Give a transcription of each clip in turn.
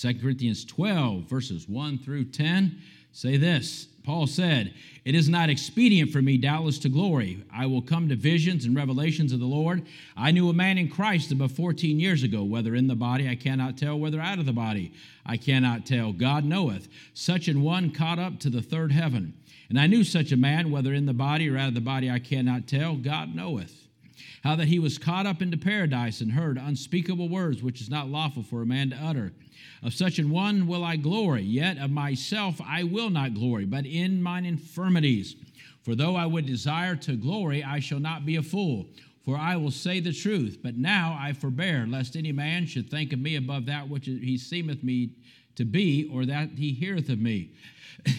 2 Corinthians 12, verses 1 through 10 say this Paul said, It is not expedient for me, doubtless, to glory. I will come to visions and revelations of the Lord. I knew a man in Christ about 14 years ago, whether in the body I cannot tell, whether out of the body I cannot tell. God knoweth. Such an one caught up to the third heaven. And I knew such a man, whether in the body or out of the body I cannot tell. God knoweth. How that he was caught up into paradise and heard unspeakable words which is not lawful for a man to utter. Of such an one will I glory, yet of myself I will not glory, but in mine infirmities. For though I would desire to glory, I shall not be a fool, for I will say the truth. But now I forbear, lest any man should think of me above that which he seemeth me to be, or that he heareth of me.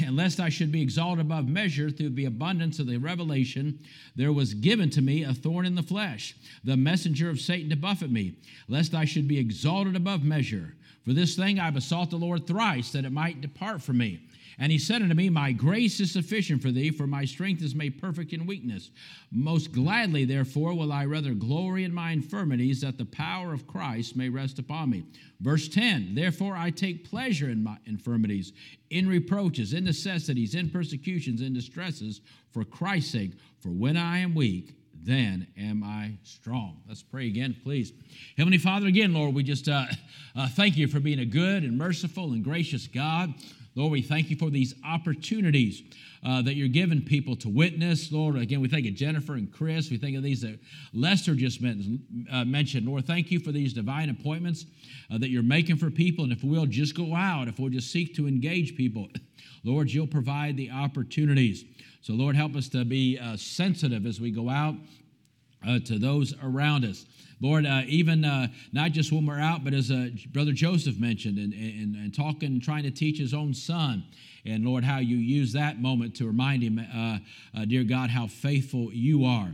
And lest I should be exalted above measure through the abundance of the revelation, there was given to me a thorn in the flesh, the messenger of Satan to buffet me, lest I should be exalted above measure. For this thing I besought the Lord thrice that it might depart from me. And he said unto me, My grace is sufficient for thee, for my strength is made perfect in weakness. Most gladly, therefore, will I rather glory in my infirmities, that the power of Christ may rest upon me. Verse 10 Therefore I take pleasure in my infirmities, in reproaches, in necessities, in persecutions, in distresses, for Christ's sake. For when I am weak, then am I strong. Let's pray again, please. Heavenly Father, again, Lord, we just uh, uh, thank you for being a good and merciful and gracious God. Lord, we thank you for these opportunities uh, that you're giving people to witness. Lord, again, we thank of Jennifer and Chris. We think of these that Lester just uh, mentioned. Lord, thank you for these divine appointments uh, that you're making for people. And if we'll just go out, if we'll just seek to engage people, Lord, you'll provide the opportunities. So, Lord, help us to be uh, sensitive as we go out uh, to those around us. Lord, uh, even uh, not just when we're out, but as uh, Brother Joseph mentioned, and, and, and talking, trying to teach his own son. And Lord, how you use that moment to remind him, uh, uh, dear God, how faithful you are.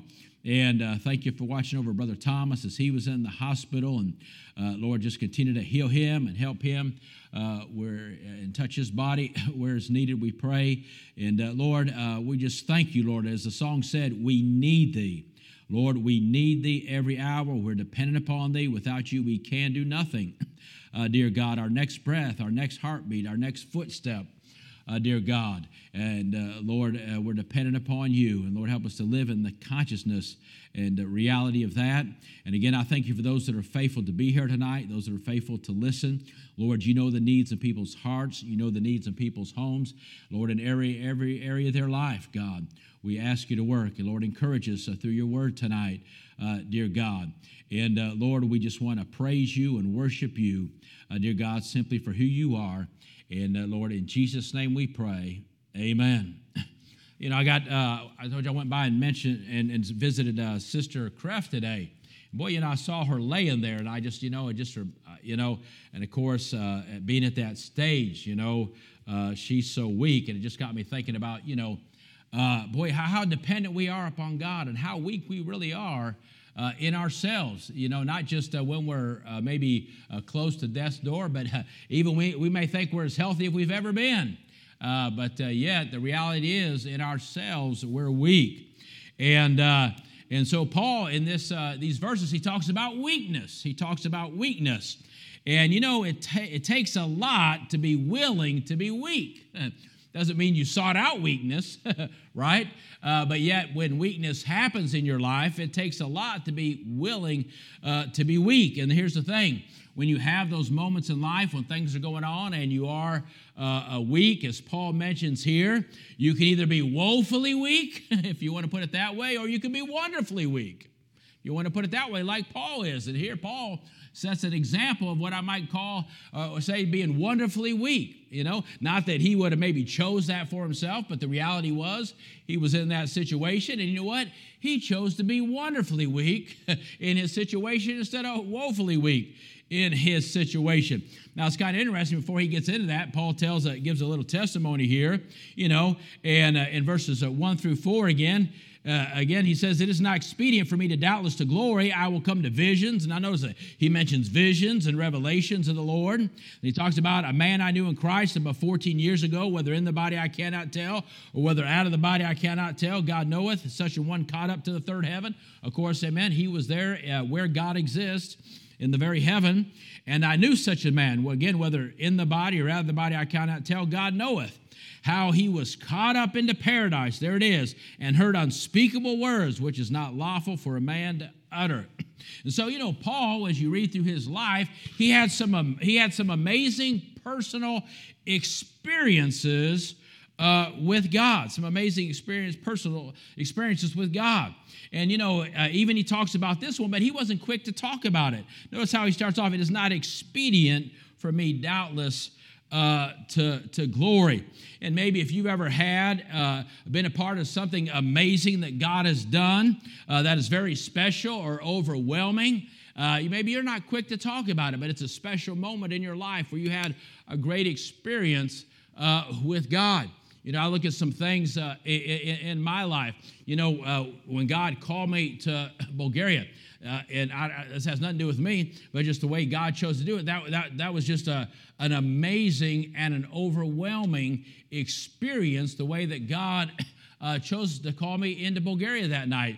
And uh, thank you for watching over Brother Thomas as he was in the hospital. And Lord, just continue to heal him and help him uh, where and touch his body where it's needed. We pray, and uh, Lord, uh, we just thank you, Lord. As the song said, we need Thee. Lord, we need Thee every hour. We're dependent upon Thee. Without You, we can do nothing. Uh, dear God, our next breath, our next heartbeat, our next footstep uh, dear God. And uh, Lord, uh, we're dependent upon you. And Lord, help us to live in the consciousness and the reality of that. And again, I thank you for those that are faithful to be here tonight, those that are faithful to listen. Lord, you know the needs of people's hearts, you know the needs of people's homes. Lord, in every, every area of their life, God, we ask you to work. And Lord, encourage us uh, through your word tonight, uh, dear God. And uh, Lord, we just want to praise you and worship you, dear God, simply for who you are and uh, Lord, in Jesus' name we pray. Amen. You know, I got, uh, I told you I went by and mentioned and, and visited uh, Sister Kreft today. Boy, you know, I saw her laying there, and I just, you know, it just, uh, you know, and of course, uh, being at that stage, you know, uh, she's so weak, and it just got me thinking about, you know, boy, how, how dependent we are upon God and how weak we really are uh, in ourselves, you know, not just uh, when we're uh, maybe uh, close to death's door, but uh, even we, we may think we're as healthy as we've ever been. Uh, but yet, the reality is, in ourselves, we're weak. And, and so, Paul, in this, these verses, he talks about weakness. He talks about weakness. And, you know, it, ta- it takes a lot to be willing to be weak. Doesn't mean you sought out weakness, right? Uh, but yet, when weakness happens in your life, it takes a lot to be willing uh, to be weak. And here's the thing when you have those moments in life when things are going on and you are uh, weak, as Paul mentions here, you can either be woefully weak, if you want to put it that way, or you can be wonderfully weak. You want to put it that way, like Paul is. And here, Paul sets an example of what I might call, uh, say, being wonderfully weak. You know, not that he would have maybe chose that for himself, but the reality was he was in that situation, and you know what? He chose to be wonderfully weak in his situation instead of woefully weak in his situation. Now it's kind of interesting. Before he gets into that, Paul tells, uh, gives a little testimony here, you know, and uh, in verses uh, one through four again. Uh, again, he says, It is not expedient for me to doubtless to glory. I will come to visions. And I notice that he mentions visions and revelations of the Lord. And he talks about a man I knew in Christ about 14 years ago, whether in the body I cannot tell, or whether out of the body I cannot tell. God knoweth. Such a one caught up to the third heaven. Of course, amen. He was there uh, where God exists. in the very heaven. And I knew such a man. Well, again, whether in the body or out of the body, I cannot tell. God knoweth how he was caught up into paradise. There it is. And heard unspeakable words, which is not lawful for a man to utter. And so, you know, Paul, as you read through his life, he had some, um, he had some amazing personal experiences uh, with God, some amazing experience, personal experiences with God. And you know, uh, even he talks about this one, but he wasn't quick to talk about it. Notice how he starts off: "It is not expedient for me, doubtless." Uh, to, to glory. And maybe if you've ever had uh, been a part of something amazing that God has done uh, that is very special or overwhelming, uh, maybe you're not quick to talk about it, but it's a special moment in your life where you had a great experience uh, with God. You know, I look at some things uh, in, in, my life. You know, uh, when God called me to Bulgaria, uh, and I, this has nothing to do with me, but just the way God chose to do it. That, that, that was just a, an amazing and an overwhelming experience, the way that God uh, chose to call me into Bulgaria that night.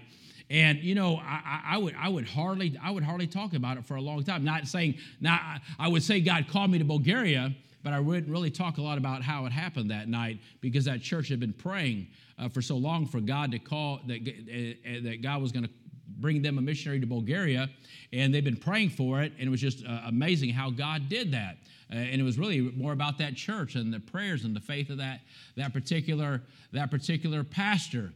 And you know, I, I, would I would hardly I would hardly talk about it for a long time. Not saying now I would say God called me to Bulgaria, but I wouldn't really talk a lot about how it happened that night because that church had been praying uh, for so long for God to call that, uh, that God was going to bring them a missionary to Bulgaria, and they've been praying for it, and it was just uh, amazing how God did that. Uh, and it was really more about that church and the prayers and the faith of that, that particular that particular pastor.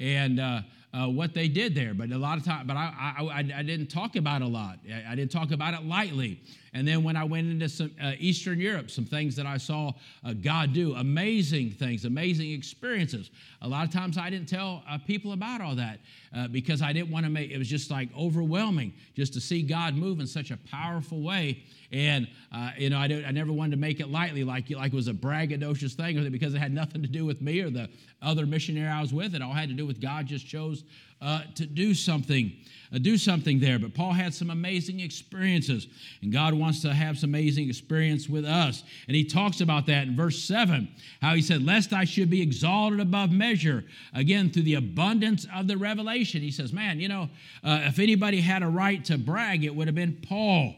And uh, uh, what they did there. But a lot of time, but I, I, I, didn't talk about a lot. I, I, didn't talk about it lightly. And then when I went into some uh, Eastern Europe, some things that I saw uh, God do, amazing things, amazing experiences. A lot of times I didn't tell uh, people about all that uh, because I didn't want to make it was just like overwhelming just to see God move in such a powerful way. And uh, you know, I, I never wanted to make it lightly, like like it was a braggadocious thing, or because it had nothing to do with me or the other missionary I was with. It all had to do with God just chose uh, to do something, uh, do something there. But Paul had some amazing experiences, and God wants to have some amazing experience with us. And he talks about that in verse 7, how he said, Lest I should be exalted above measure, again, through the abundance of the revelation. He says, Man, you know, uh, if anybody had a right to brag, it would have been Paul.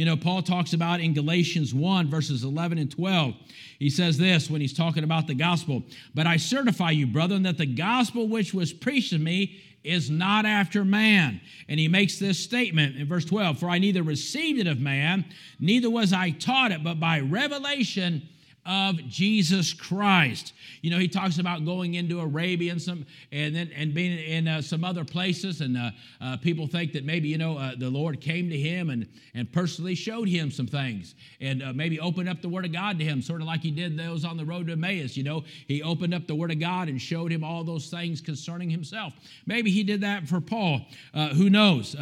You know, Paul talks about in Galatians 1, verses 11 and 12. He says this when he's talking about the gospel But I certify you, brethren, that the gospel which was preached to me is not after man. And he makes this statement in verse 12 For I neither received it of man, neither was I taught it, but by revelation of Jesus Christ. You know, he talks about going into Arabia and some, and then and being in uh, some other places, and uh, uh, people think that maybe you know uh, the Lord came to him and and personally showed him some things, and uh, maybe opened up the Word of God to him, sort of like he did those on the road to Emmaus. You know, he opened up the Word of God and showed him all those things concerning himself. Maybe he did that for Paul. Uh, who knows?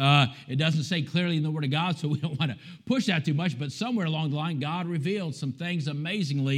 it doesn't say clearly in the Word of God, so we don't want to push that too much. But somewhere along the line, God revealed some things amazingly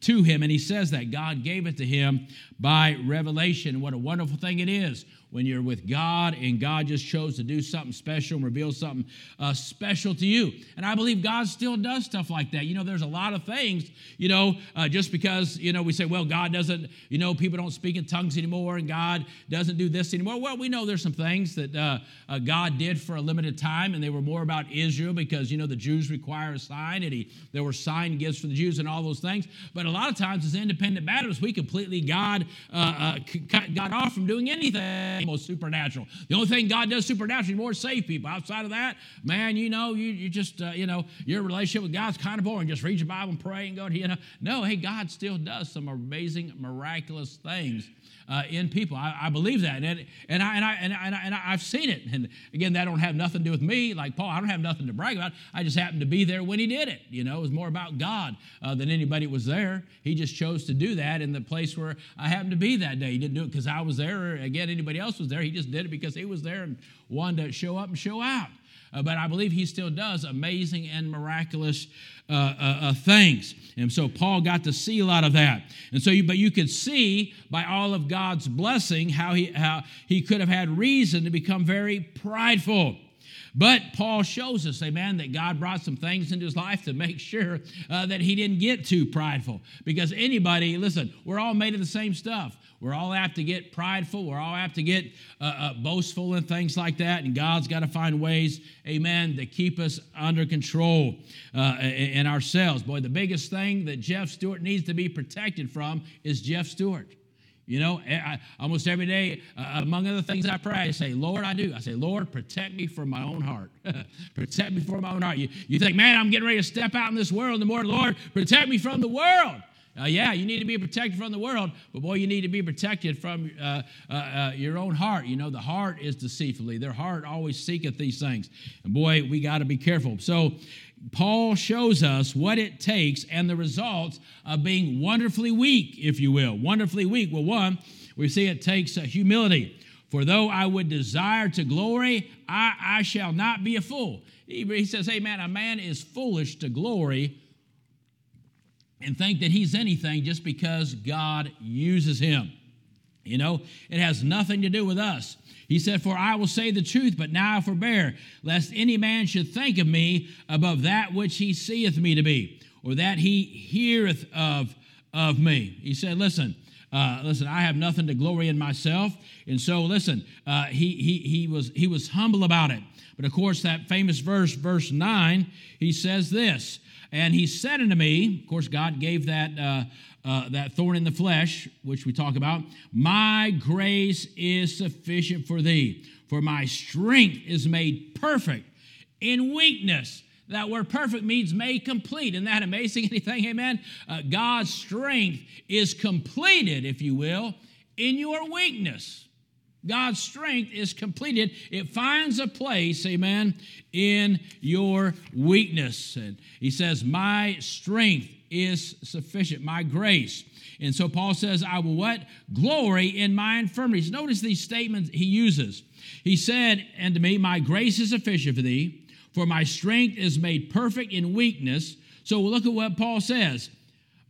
to him. And he says that God gave it to him by revelation. What a wonderful thing it is when you're with God and God just chose to do something special and reveal something uh, special to you. And I believe God still does stuff like that. You know, there's a lot of things, you know, uh, just because, you know, we say, well, God doesn't, you know, people don't speak in tongues anymore and God doesn't do this anymore. Well, we know there's some things that uh, uh God did for a limited time and they were more about Israel because, you know, the Jews require a sign and he, there were sign gifts for the Jews and all those things. But a lot of times as independent Baptists, we completely God, uh, uh, got off from doing anything most supernatural. The only thing God does supernaturally more is save people. Outside of that, man, you know, you, you just, uh, you know, your relationship with God's kind of boring. Just read your Bible and pray and go to, you know. No, hey, God still does some amazing, miraculous things uh, in people. I, I, believe that, and and I and I and, I, and I, have seen it. And again, that don't have nothing to do with me. Like Paul, I don't have nothing to brag about. I just happened to be there when he did it. You know, it was more about God uh, than anybody was there. He just chose to do that in the place where I happened to be that day. He didn't do it because I was there, or again, anybody else was there. He just did it because he was there and wanted to show up and show out. Uh, but I believe he still does amazing and miraculous uh, uh, uh, things. And so Paul got to see a lot of that. And so, you, but you could see by all of God's blessing how he, how he could have had reason to become very prideful. But Paul shows us, amen, that God brought some things into his life to make sure uh, that he didn't get too prideful. Because anybody, listen, we're all made of the same stuff. We're all apt to get prideful. We're all apt to get uh, uh, boastful and things like that. And God's got to find ways, amen, to keep us under control uh, in ourselves. Boy, the biggest thing that Jeff Stewart needs to be protected from is Jeff Stewart. You know, I, almost every day, uh, among other things I pray, I say, Lord, I do. I say, Lord, protect me from my own heart. protect me from my own heart. You, you think, man, I'm getting ready to step out in this world. The more, Lord, protect me from the world. Uh, yeah, you need to be protected from the world, but boy, you need to be protected from uh, uh, uh, your own heart. You know, the heart is deceitfully. Their heart always seeketh these things. And boy, we got to be careful. So, Paul shows us what it takes and the results of being wonderfully weak, if you will. Wonderfully weak. Well, one, we see it takes uh, humility. For though I would desire to glory, I, I shall not be a fool. He, he says, hey, man, a man is foolish to glory and think that he's anything just because God uses him. You know, it has nothing to do with us. He said, For I will say the truth, but now I forbear, lest any man should think of me above that which he seeth me to be, or that he heareth of, of me. He said, Listen, uh, listen, I have nothing to glory in myself. And so, listen, uh, he, he, he, was, he was humble about it. But of course, that famous verse, verse 9, he says this and he said unto me, of course, God gave that, uh, uh, that thorn in the flesh, which we talk about, My grace is sufficient for thee, for my strength is made perfect in weakness. That word perfect means made complete. Isn't that amazing? Anything? Amen? Uh, God's strength is completed, if you will, in your weakness. God's strength is completed. It finds a place, amen, in your weakness. And he says, My strength is sufficient, my grace. And so Paul says, I will what? Glory in my infirmities. Notice these statements he uses. He said unto me, My grace is sufficient for thee, for my strength is made perfect in weakness. So look at what Paul says.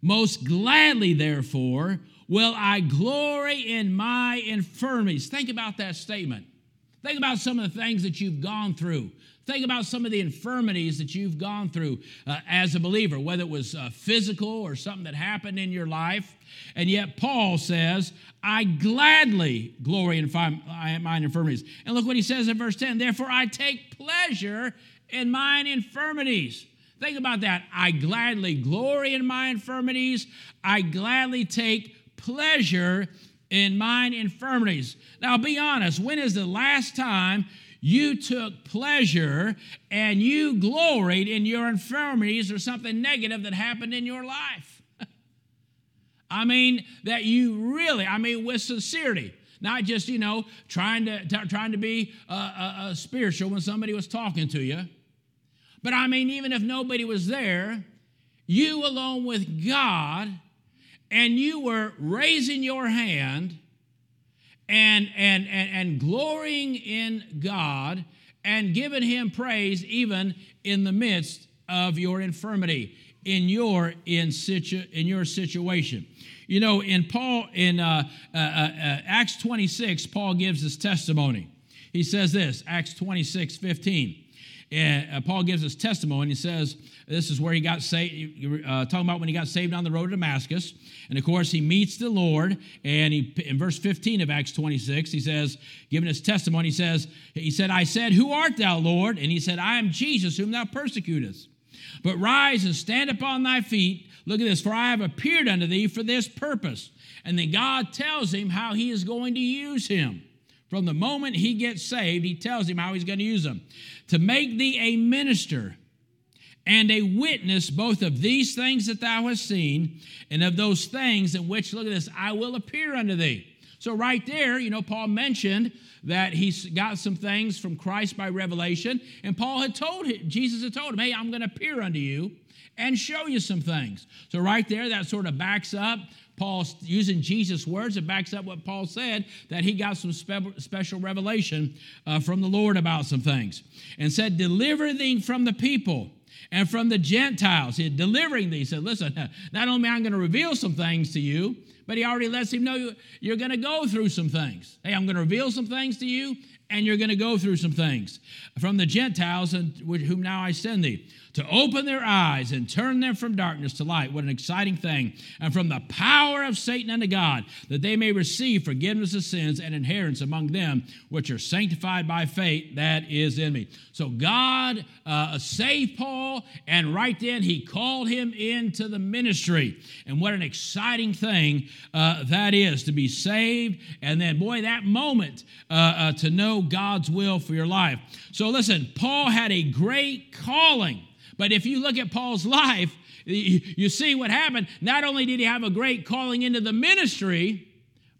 Most gladly, therefore, will I glory in my infirmities. Think about that statement. Think about some of the things that you've gone through. Think about some of the infirmities that you've gone through uh, as a believer, whether it was uh, physical or something that happened in your life. And yet, Paul says, I gladly glory in mine infirmities. And look what he says in verse 10 Therefore, I take pleasure in mine infirmities. Think about that. I gladly glory in my infirmities. I gladly take pleasure in mine infirmities. Now, be honest, when is the last time you took pleasure and you gloried in your infirmities or something negative that happened in your life? I mean, that you really, I mean, with sincerity. Not just, you know, trying to, t- trying to be uh, uh, uh, spiritual when somebody was talking to you. But I mean, even if nobody was there, you alone with God and you were raising your hand and, and, and, and glorying in God and giving Him praise even in the midst of your infirmity, in your, in, situ, in your situation. You know, in Paul, in uh, uh, uh, uh Acts 26, Paul gives his testimony. He says this, Acts 26, 15. And uh, Paul gives his testimony. He says, This is where he got saved, uh, talking about when he got saved on the road to Damascus. And of course, he meets the Lord. And he, in verse 15 of Acts 26, he says, giving his testimony, he says, He said, I said, Who art thou, Lord? And he said, I am Jesus, whom thou persecutest. But rise and stand upon thy feet. Look at this, for I have appeared unto thee for this purpose. And then God tells him how he is going to use him. From the moment he gets saved, he tells him how he's going to use him to make thee a minister and a witness both of these things that thou hast seen and of those things in which, look at this, I will appear unto thee. So, right there, you know, Paul mentioned that he's got some things from Christ by revelation, and Paul had told him, Jesus had told him, hey, I'm going to appear unto you and show you some things. So, right there, that sort of backs up Paul, using Jesus' words, it backs up what Paul said that he got some spe- special revelation uh, from the Lord about some things. And said, Deliver thee from the people and from the Gentiles. He delivering thee. He said, Listen, not only am I going to reveal some things to you, but he already lets him know you're going to go through some things. Hey, I'm going to reveal some things to you, and you're going to go through some things. From the Gentiles, and whom now I send thee to open their eyes and turn them from darkness to light. What an exciting thing. And from the power of Satan unto God, that they may receive forgiveness of sins and inheritance among them which are sanctified by faith that is in me. So God uh, saved Paul, and right then he called him into the ministry. And what an exciting thing uh, that is to be saved. And then, boy, that moment uh, uh to know God's will for your life. So listen, Paul had a great calling. But if you look at Paul's life, you see what happened. Not only did he have a great calling into the ministry,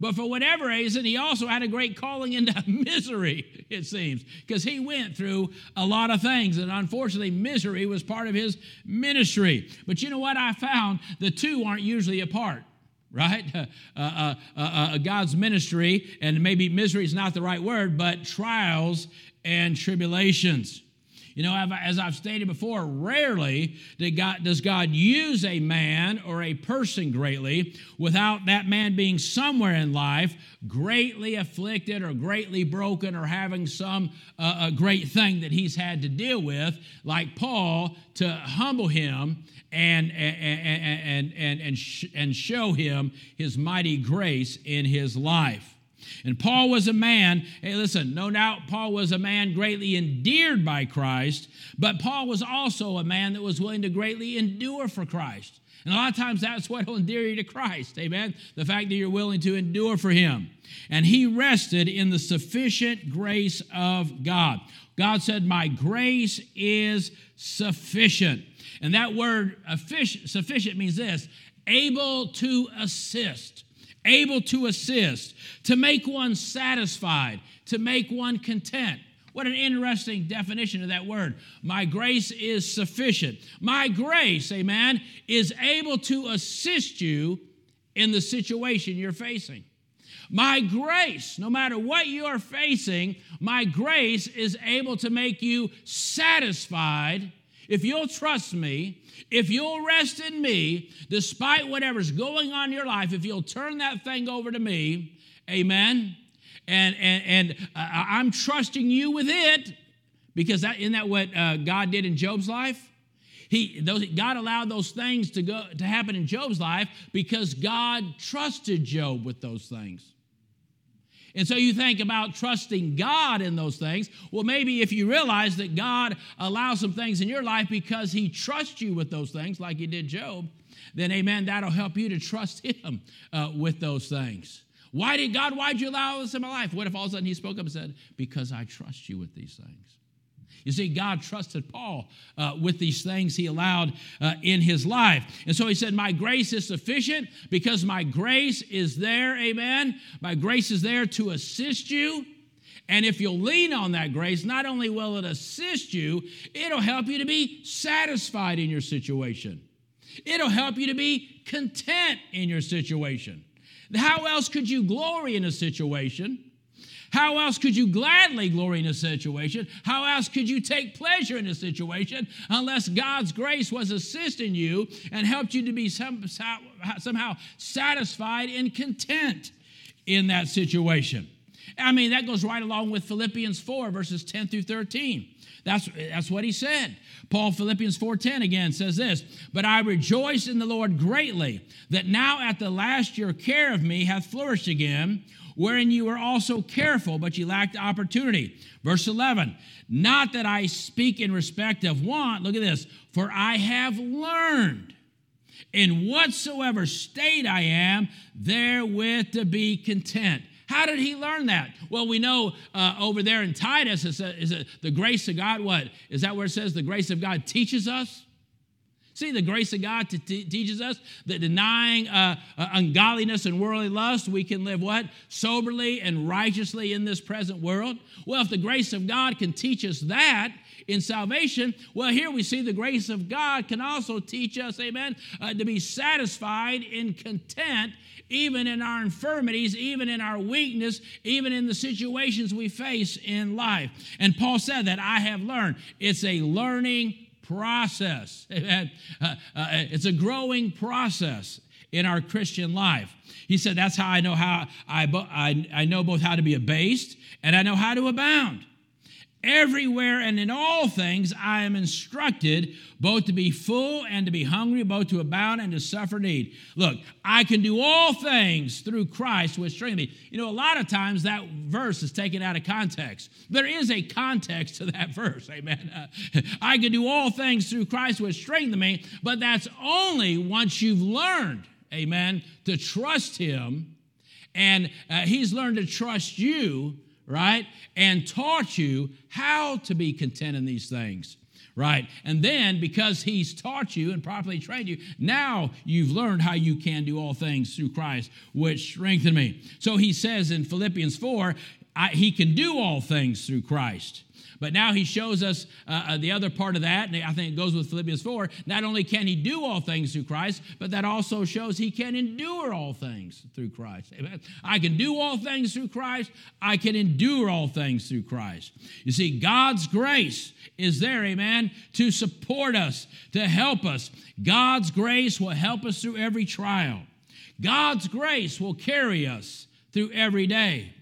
but for whatever reason, he also had a great calling into misery, it seems, because he went through a lot of things. And unfortunately, misery was part of his ministry. But you know what I found? The two aren't usually apart right? Uh, uh, uh, uh, God's ministry, and maybe misery is not the right word, but trials and tribulations. You know, as I've stated before, rarely does God use a man or a person greatly without that man being somewhere in life greatly afflicted or greatly broken or having some uh, great thing that he's had to deal with, like Paul, to humble him and, and, and, and, and, and show him his mighty grace in his life. And Paul was a man, hey, listen, no doubt Paul was a man greatly endeared by Christ, but Paul was also a man that was willing to greatly endure for Christ. And a lot of times that's what will endear you to Christ, amen? The fact that you're willing to endure for him. And he rested in the sufficient grace of God. God said, My grace is sufficient. And that word sufficient means this able to assist able to assist, to make one satisfied, to make one content. What an interesting definition of that word. My grace is sufficient. My grace, amen, is able to assist you in the situation you're facing. My grace, no matter what you are facing, my grace is able to make you satisfied if you'll trust me, if you'll rest in me, despite whatever's going on in your life, if you'll turn that thing over to me, amen. And, and, and uh, I'm trusting you with it because that, isn't that what uh, God did in Job's life? He, those, God allowed those things to, go, to happen in Job's life because God trusted Job with those things. And so you think about trusting God in those things. Well, maybe if you realize that God allows some things in your life because He trusts you with those things, like He did Job, then amen, that'll help you to trust Him uh, with those things. Why did God, why'd you allow this in my life? What if all of a sudden He spoke up and said, Because I trust you with these things? You see, God trusted Paul uh, with these things he allowed uh, in his life. And so he said, My grace is sufficient because my grace is there, amen. My grace is there to assist you. And if you'll lean on that grace, not only will it assist you, it'll help you to be satisfied in your situation. It'll help you to be content in your situation. How else could you glory in a situation? How else could you gladly glory in a situation? How else could you take pleasure in a situation unless God's grace was assisting you and helped you to be somehow satisfied and content in that situation? I mean, that goes right along with Philippians 4, verses 10 through 13. That's, that's what he said. Paul Philippians 4:10 again says this, "But I rejoice in the Lord greatly that now at the last your care of me hath flourished again, wherein you were also careful, but you lacked opportunity. Verse 11, not that I speak in respect of want, look at this, for I have learned in whatsoever state I am, therewith to be content. How did he learn that? Well, we know uh, over there in Titus, is the grace of God, what? Is that where it says the grace of God teaches us? See, the grace of God t- teaches us that denying uh, uh, ungodliness and worldly lust, we can live what? Soberly and righteously in this present world. Well, if the grace of God can teach us that in salvation, well, here we see the grace of God can also teach us, amen, uh, to be satisfied and content even in our infirmities, even in our weakness, even in the situations we face in life. And Paul said that I have learned. It's a learning process. Uh, uh, it's a growing process. in our Christian life. He said, That's how I know how I, I, I know both how to be abased and I know how to abound. Everywhere and in all things I am instructed both to be full and to be hungry, both to abound and to suffer need. Look, I can do all things through Christ which strengthens me. You know, a lot of times that verse is taken out of context. There is a context to that verse, amen. Uh, I can do all things through Christ which strengthens me, but that's only once you've learned, amen, to trust Him and uh, He's learned to trust you right? And taught you how to be content in these things, right? And then because he's taught you and properly trained you, now you've learned how you can do all things through Christ, which strengthen me. So he says in Philippians 4, he can do all things through Christ. But now he shows us uh, uh, the other part of that, and I think it goes with Philippians 4. Not only can he do all things through Christ, but that also shows he can endure all things through Christ. Amen. I can do all things through Christ. I can endure all things through Christ. You see, God's grace is there, amen, to support us, to help us. God's grace will help us through every trial. God's grace will carry us through every day.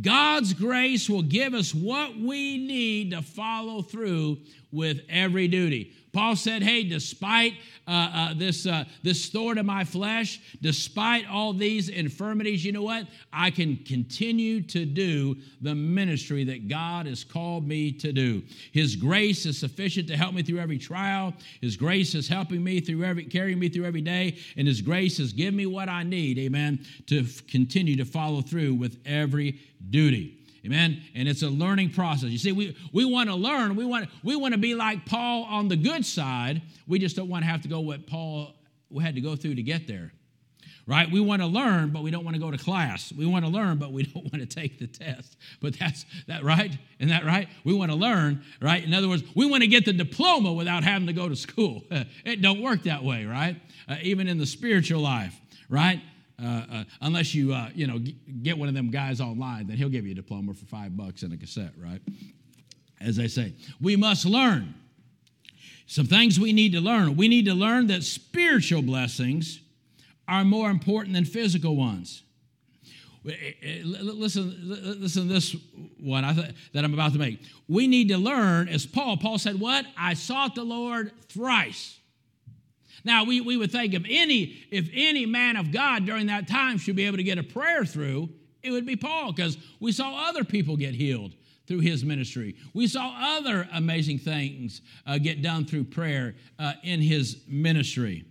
God's grace will give us what we need to follow through with every duty. Paul said, Hey, despite uh, uh, this, uh, this thorn in my flesh, despite all these infirmities, you know what? I can continue to do the ministry that God has called me to do. His grace is sufficient to help me through every trial. His grace is helping me through every, carrying me through every day. And His grace has given me what I need, amen, to continue to follow through with every duty. Amen. And it's a learning process. You see, we, we want to learn. We want, we want to be like Paul on the good side. We just don't want to have to go what Paul had to go through to get there. Right? We want to learn, but we don't want to go to class. We want to learn, but we don't want to take the test. But that's that right? Isn't that right? We want to learn, right? In other words, we want to get the diploma without having to go to school. it don't work that way, right? Uh, even in the spiritual life, right? Uh, uh, unless you, uh, you know, get one of them guys online, then he'll give you a diploma for five bucks and a cassette, right? As they say, we must learn. Some things we need to learn. We need to learn that spiritual blessings are more important than physical ones. Eh, eh, listen, listen to this one I th- that I'm about to make. We need to learn, as Paul, Paul said, What? I sought the Lord thrice. Now, we, we would think if any, if any man of God during that time should be able to get a prayer through, it would be Paul, because we saw other people get healed through his ministry. We saw other amazing things uh, get done through prayer uh, in his ministry.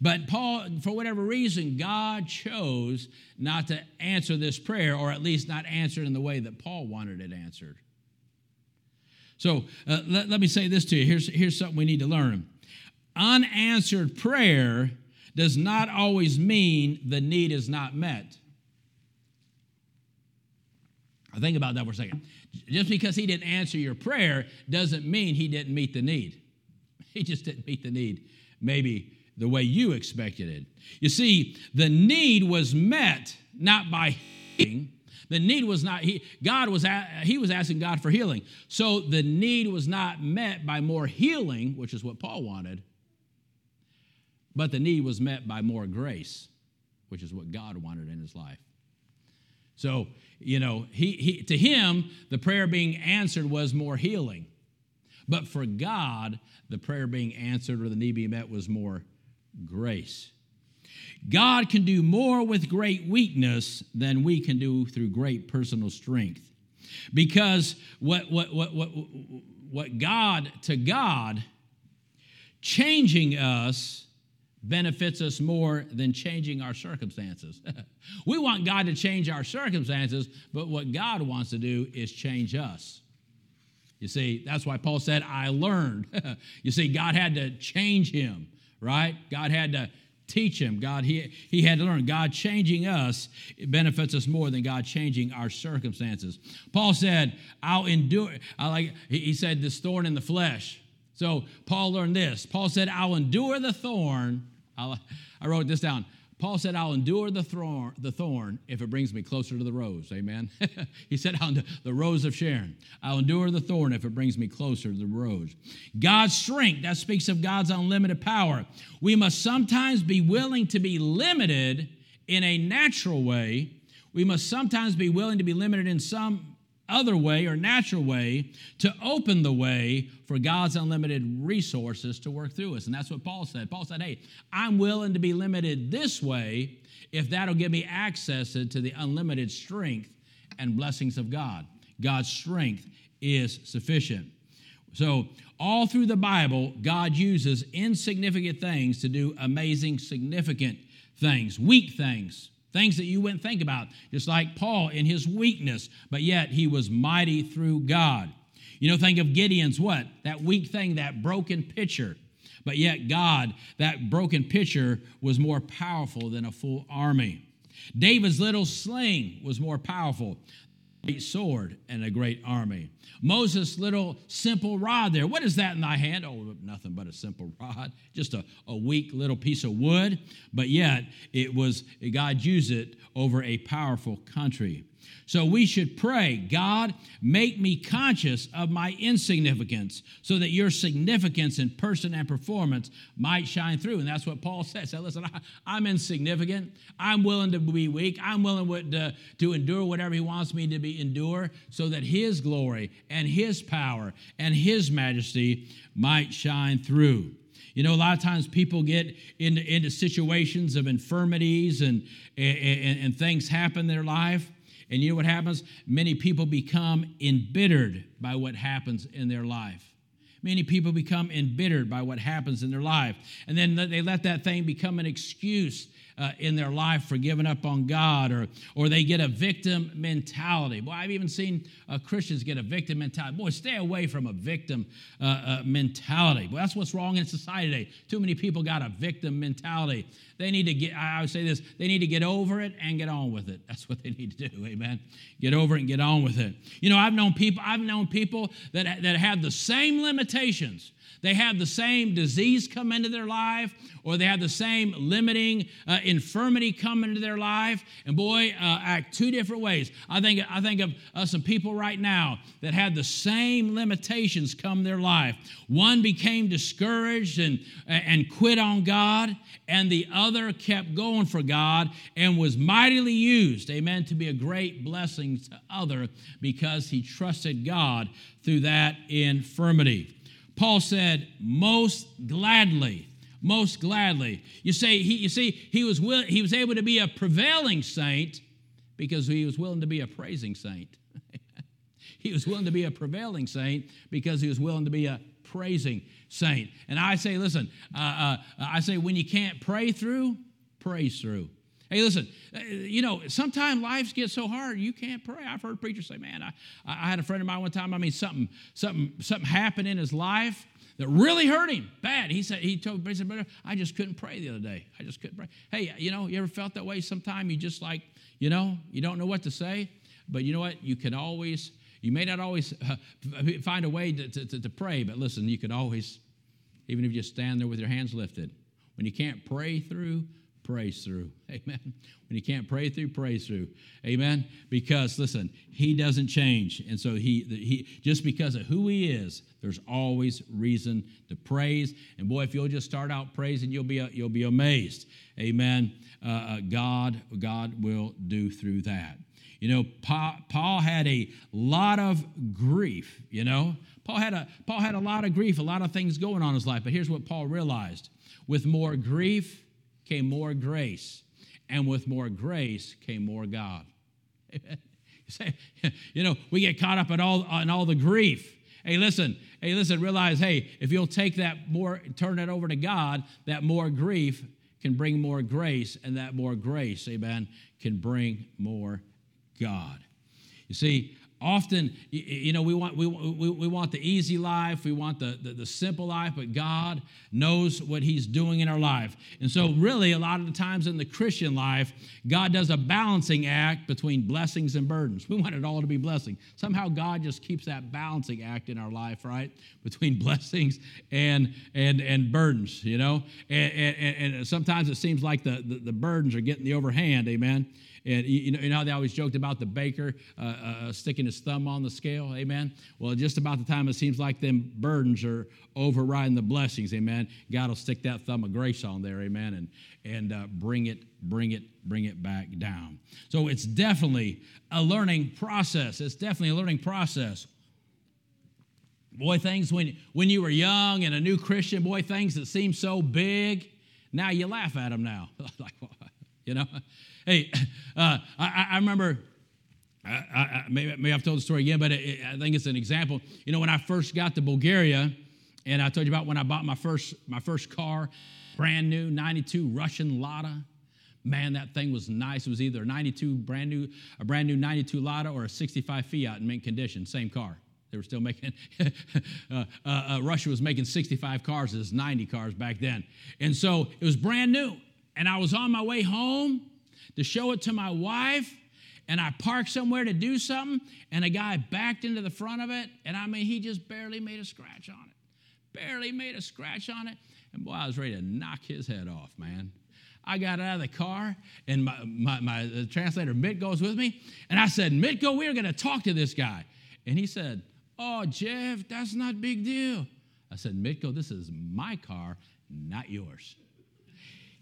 But Paul, for whatever reason, God chose not to answer this prayer, or at least not answer it in the way that Paul wanted it answered. So uh, let, let me say this to you. Here's, here's something we need to learn unanswered prayer does not always mean the need is not met. I think about that for a second. Just because he didn't answer your prayer doesn't mean he didn't meet the need. He just didn't meet the need, maybe the way you expected it. You see, the need was met not by healing. The need was not he God was he was asking God for healing. So the need was not met by more healing, which is what Paul wanted. But the need was met by more grace, which is what God wanted in his life. So, you know, he, he, to him, the prayer being answered was more healing. But for God, the prayer being answered or the need being met was more grace. God can do more with great weakness than we can do through great personal strength. Because what, what, what, what, what God, to God, changing us benefits us more than changing our circumstances. we want God to change our circumstances, but what God wants to do is change us. You see, that's why Paul said, I learned. you see, God had to change him, right? God had to teach him. God, he, he had to learn. God changing us benefits us more than God changing our circumstances. Paul said, I'll endure. I like, he said, this thorn in the flesh. So Paul learned this. Paul said, I'll endure the thorn I'll, i wrote this down. Paul said, I'll endure the thorn, the thorn if it brings me closer to the rose. Amen. he said, the rose of Sharon. I'll endure the thorn if it brings me closer to the rose. God's strength, that speaks of God's unlimited power. We must sometimes be willing to be limited in a natural way. We must sometimes be willing to be limited in some other way or natural way to open the way for God's unlimited resources to work through us. And that's what Paul said. Paul said, Hey, I'm willing to be limited this way if that'll give me access to the unlimited strength and blessings of God. God's strength is sufficient. So, all through the Bible, God uses insignificant things to do amazing, significant things, weak things Things that you wouldn't think about, just like Paul in his weakness, but yet he was mighty through God. You know, think of Gideon's what? That weak thing, that broken pitcher. But yet, God, that broken pitcher, was more powerful than a full army. David's little sling was more powerful than a great sword and a great army. Moses' little simple rod there. What is that in thy hand? Oh, nothing but a simple rod, just a, a weak little piece of wood. But yet, it was God used it over a powerful country. So we should pray, God, make me conscious of my insignificance so that your significance in person and performance might shine through. And that's what Paul says. So listen, I, am insignificant. I'm willing to be weak. I'm willing to, to endure whatever he wants me to be endure so that his glory and his power and his majesty might shine through. You know, a lot of times people get into, into situations of infirmities and, and, and things happen in their life. And you know what happens? Many people become embittered by what happens in their life. Many people become embittered by what happens in their life. And then they let that thing become an excuse uh, in their life for giving up on God, or, or they get a victim mentality. Boy, I've even seen uh, Christians get a victim mentality. Boy, stay away from a victim uh, uh mentality. Well, that's what's wrong in society today. Too many people got a victim mentality. They need to get, I would say this, they need to get over it and get on with it. That's what they need to do, amen. Get over it and get on with it. You know, I've known people, I've known people that, that have the same limitations they have the same disease come into their life, or they have the same limiting uh, infirmity come into their life, and boy, uh, act two different ways. I think, I think of uh, some people right now that had the same limitations come their life. One became discouraged and, and quit on God, and the other kept going for God and was mightily used, amen, to be a great blessing to other because he trusted God through that infirmity. Paul said, most gladly, most gladly. You say he, you see, he was will, he was able to be a prevailing saint because he was willing to be a praising saint. he was willing to be a prevailing saint because he was willing to be a praising saint. And I say, listen, uh, uh, I say when you can't pray through, praise through. Hey, listen, uh, you know, sometimes lives get so hard you can't pray. I've heard preachers say, man, I, I had a friend of mine one time, I mean, something, something, something happened in his life that really hurt him bad. He said, he told me, he said, I just couldn't pray the other day. I just couldn't pray. Hey, you know, you ever felt that way sometime? You just like, you know, you don't know what to say, but you know what? You can always, you may not always find a way to, to, to pray, but listen, you can always, even if you just stand there with your hands lifted, when you can't pray through, praise through. Amen. When you can't pray through, praise through. Amen. Because listen, he doesn't change. And so he he just because of who he is, there's always reason to praise. And boy, if you'll just start out praising, you'll be you'll be amazed. Amen. Uh, uh, God God will do through that. You know, Paul had a lot of grief, you know. Paul had a Paul had a lot of grief, a lot of things going on in his life, but here's what Paul realized. With more grief, came more grace, and with more grace came more God. you know, we get caught up in all, in all the grief. Hey, listen, hey, listen, realize, hey, if you'll take that more, turn it over to God, that more grief can bring more grace, and that more grace, amen, can bring more God. You see, often you know we want we, we, we want the easy life we want the, the, the, simple life but god knows what he's doing in our life. And so really a lot of the times in the christian life god does a balancing act between blessings and burdens. We want it all to be blessing. Somehow god just keeps that balancing act in our life right? Between blessings and and and burdens you know? And, and, and sometimes it seems like the, the, the burdens are getting the overhand amen and you know, you know how they always joked about the baker uh, uh, uh, sticking his thumb on the scale? Amen. Well, just about the time it seems like them burdens are overriding the blessings. Amen. God will stick that thumb of grace on there. Amen. And and uh, bring it, bring it, bring it back down. So it's definitely a learning process. It's definitely a learning process. Boy, things when when you were young and a new Christian, boy, things that seem so big, now you laugh at them now. like, you know, Hey, uh, I, I, remember, I, I, maybe, maybe, I've told the story again, but it, I think it's an example. You know, when I first got to Bulgaria, and I told you about when I bought my first, my first car, brand new 92 Russian Lada. Man, that thing was nice. It was either a 92 brand new, a brand new 92 Lada or a 65 Fiat in mint condition, same car. They were still making, uh, uh, uh, Russia was making 65 cars as 90 cars back then. And so it was brand new. And I was on my way home to show it to my wife and I parked somewhere to do something, and a guy backed into the front of it, and I mean, he just barely made a scratch on it. Barely made a scratch on it. And boy, I was ready to knock his head off, man. I got out of the car, and my, my, my translator, Mitko, goes with me, and I said, Mitko, we're going to talk to this guy. And he said, Oh, Jeff, that's not big deal. I said, Mitko, this is my car, not yours.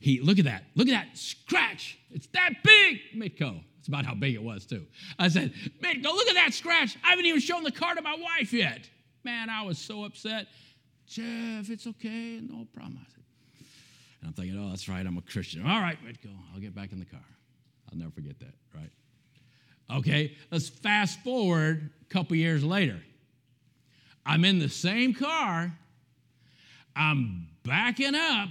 He, look at that, look at that scratch. It's that big, Mitko. It's about how big it was, too. I said, Mitko, look at that scratch. I haven't even shown the car to my wife yet. Man, I was so upset. Jeff, it's okay, no problem. I said, and I'm thinking, oh, that's right, I'm a Christian. All right, Mitko, I'll get back in the car. I'll never forget that, right? Okay, let's fast forward a couple years later. I'm in the same car. I'm backing up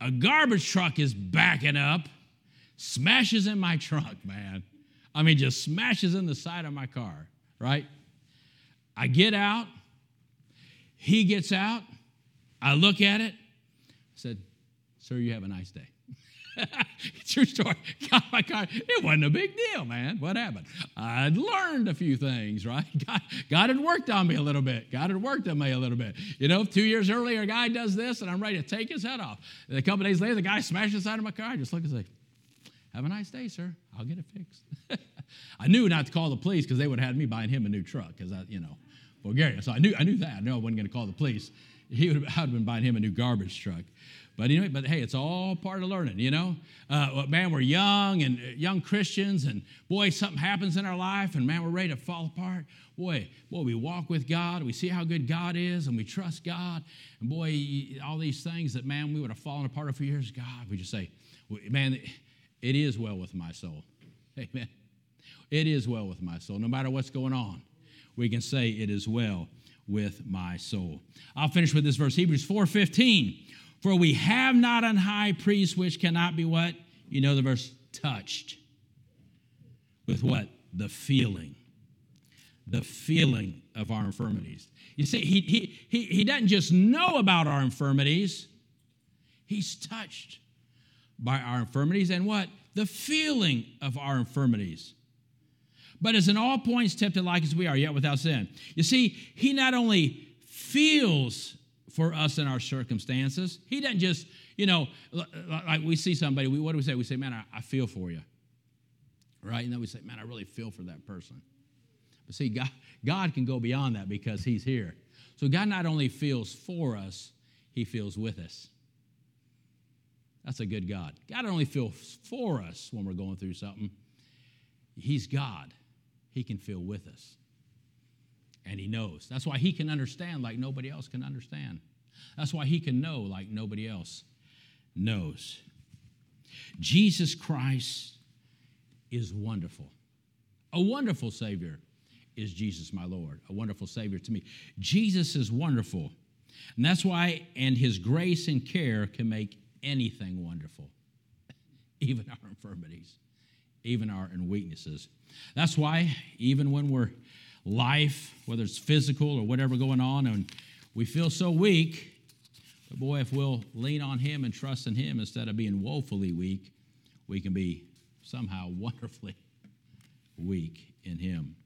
a garbage truck is backing up, smashes in my trunk, man. I mean, just smashes in the side of my car, right? I get out, he gets out, I look at it, I said, Sir, you have a nice day. True story. Got my car. It wasn't a big deal, man. What happened? I'd learned a few things, right? God, God had worked on me a little bit. God had worked on me a little bit. You know, two years earlier, a guy does this, and I'm ready to take his head off. And a couple days later, the guy smashed the side of my car. I just look and say, have a nice day, sir. I'll get it fixed. I knew not to call the police because they would have had me buying him a new truck because I, you know, Bulgaria. So I knew I knew that. I knew I wasn't going to call the police. He would have, I would have been buying him a new garbage truck. But anyway, but hey, it's all part of learning, you know. Uh, man, we're young and uh, young Christians, and boy, something happens in our life, and man, we're ready to fall apart. Boy, boy, we walk with God, we see how good God is, and we trust God. And boy, all these things that man, we would have fallen apart a few years. God, we just say, man, it is well with my soul. Amen. It is well with my soul, no matter what's going on. We can say it is well with my soul. I'll finish with this verse, Hebrews 4:15. For we have not an high priest which cannot be what? You know the verse, touched. With what? The feeling. The feeling of our infirmities. You see, he, he, he, he doesn't just know about our infirmities, he's touched by our infirmities and what? The feeling of our infirmities. But as in all points tempted like as we are, yet without sin. You see, he not only feels for us in our circumstances. He doesn't just, you know, like we see somebody, we, what do we say? We say, man, I, I feel for you. Right? And then we say, man, I really feel for that person. But see, God, God can go beyond that because He's here. So God not only feels for us, He feels with us. That's a good God. God only feels for us when we're going through something, He's God. He can feel with us and he knows. That's why he can understand like nobody else can understand. That's why he can know like nobody else knows. Jesus Christ is wonderful. A wonderful Savior is Jesus, my Lord. A wonderful Savior to me. Jesus is wonderful. And that's why, and his grace and care can make anything wonderful, even our infirmities. Even our weaknesses. That's why, even when we're life, whether it's physical or whatever going on, and we feel so weak, but boy, if we'll lean on Him and trust in Him instead of being woefully weak, we can be somehow wonderfully weak in Him.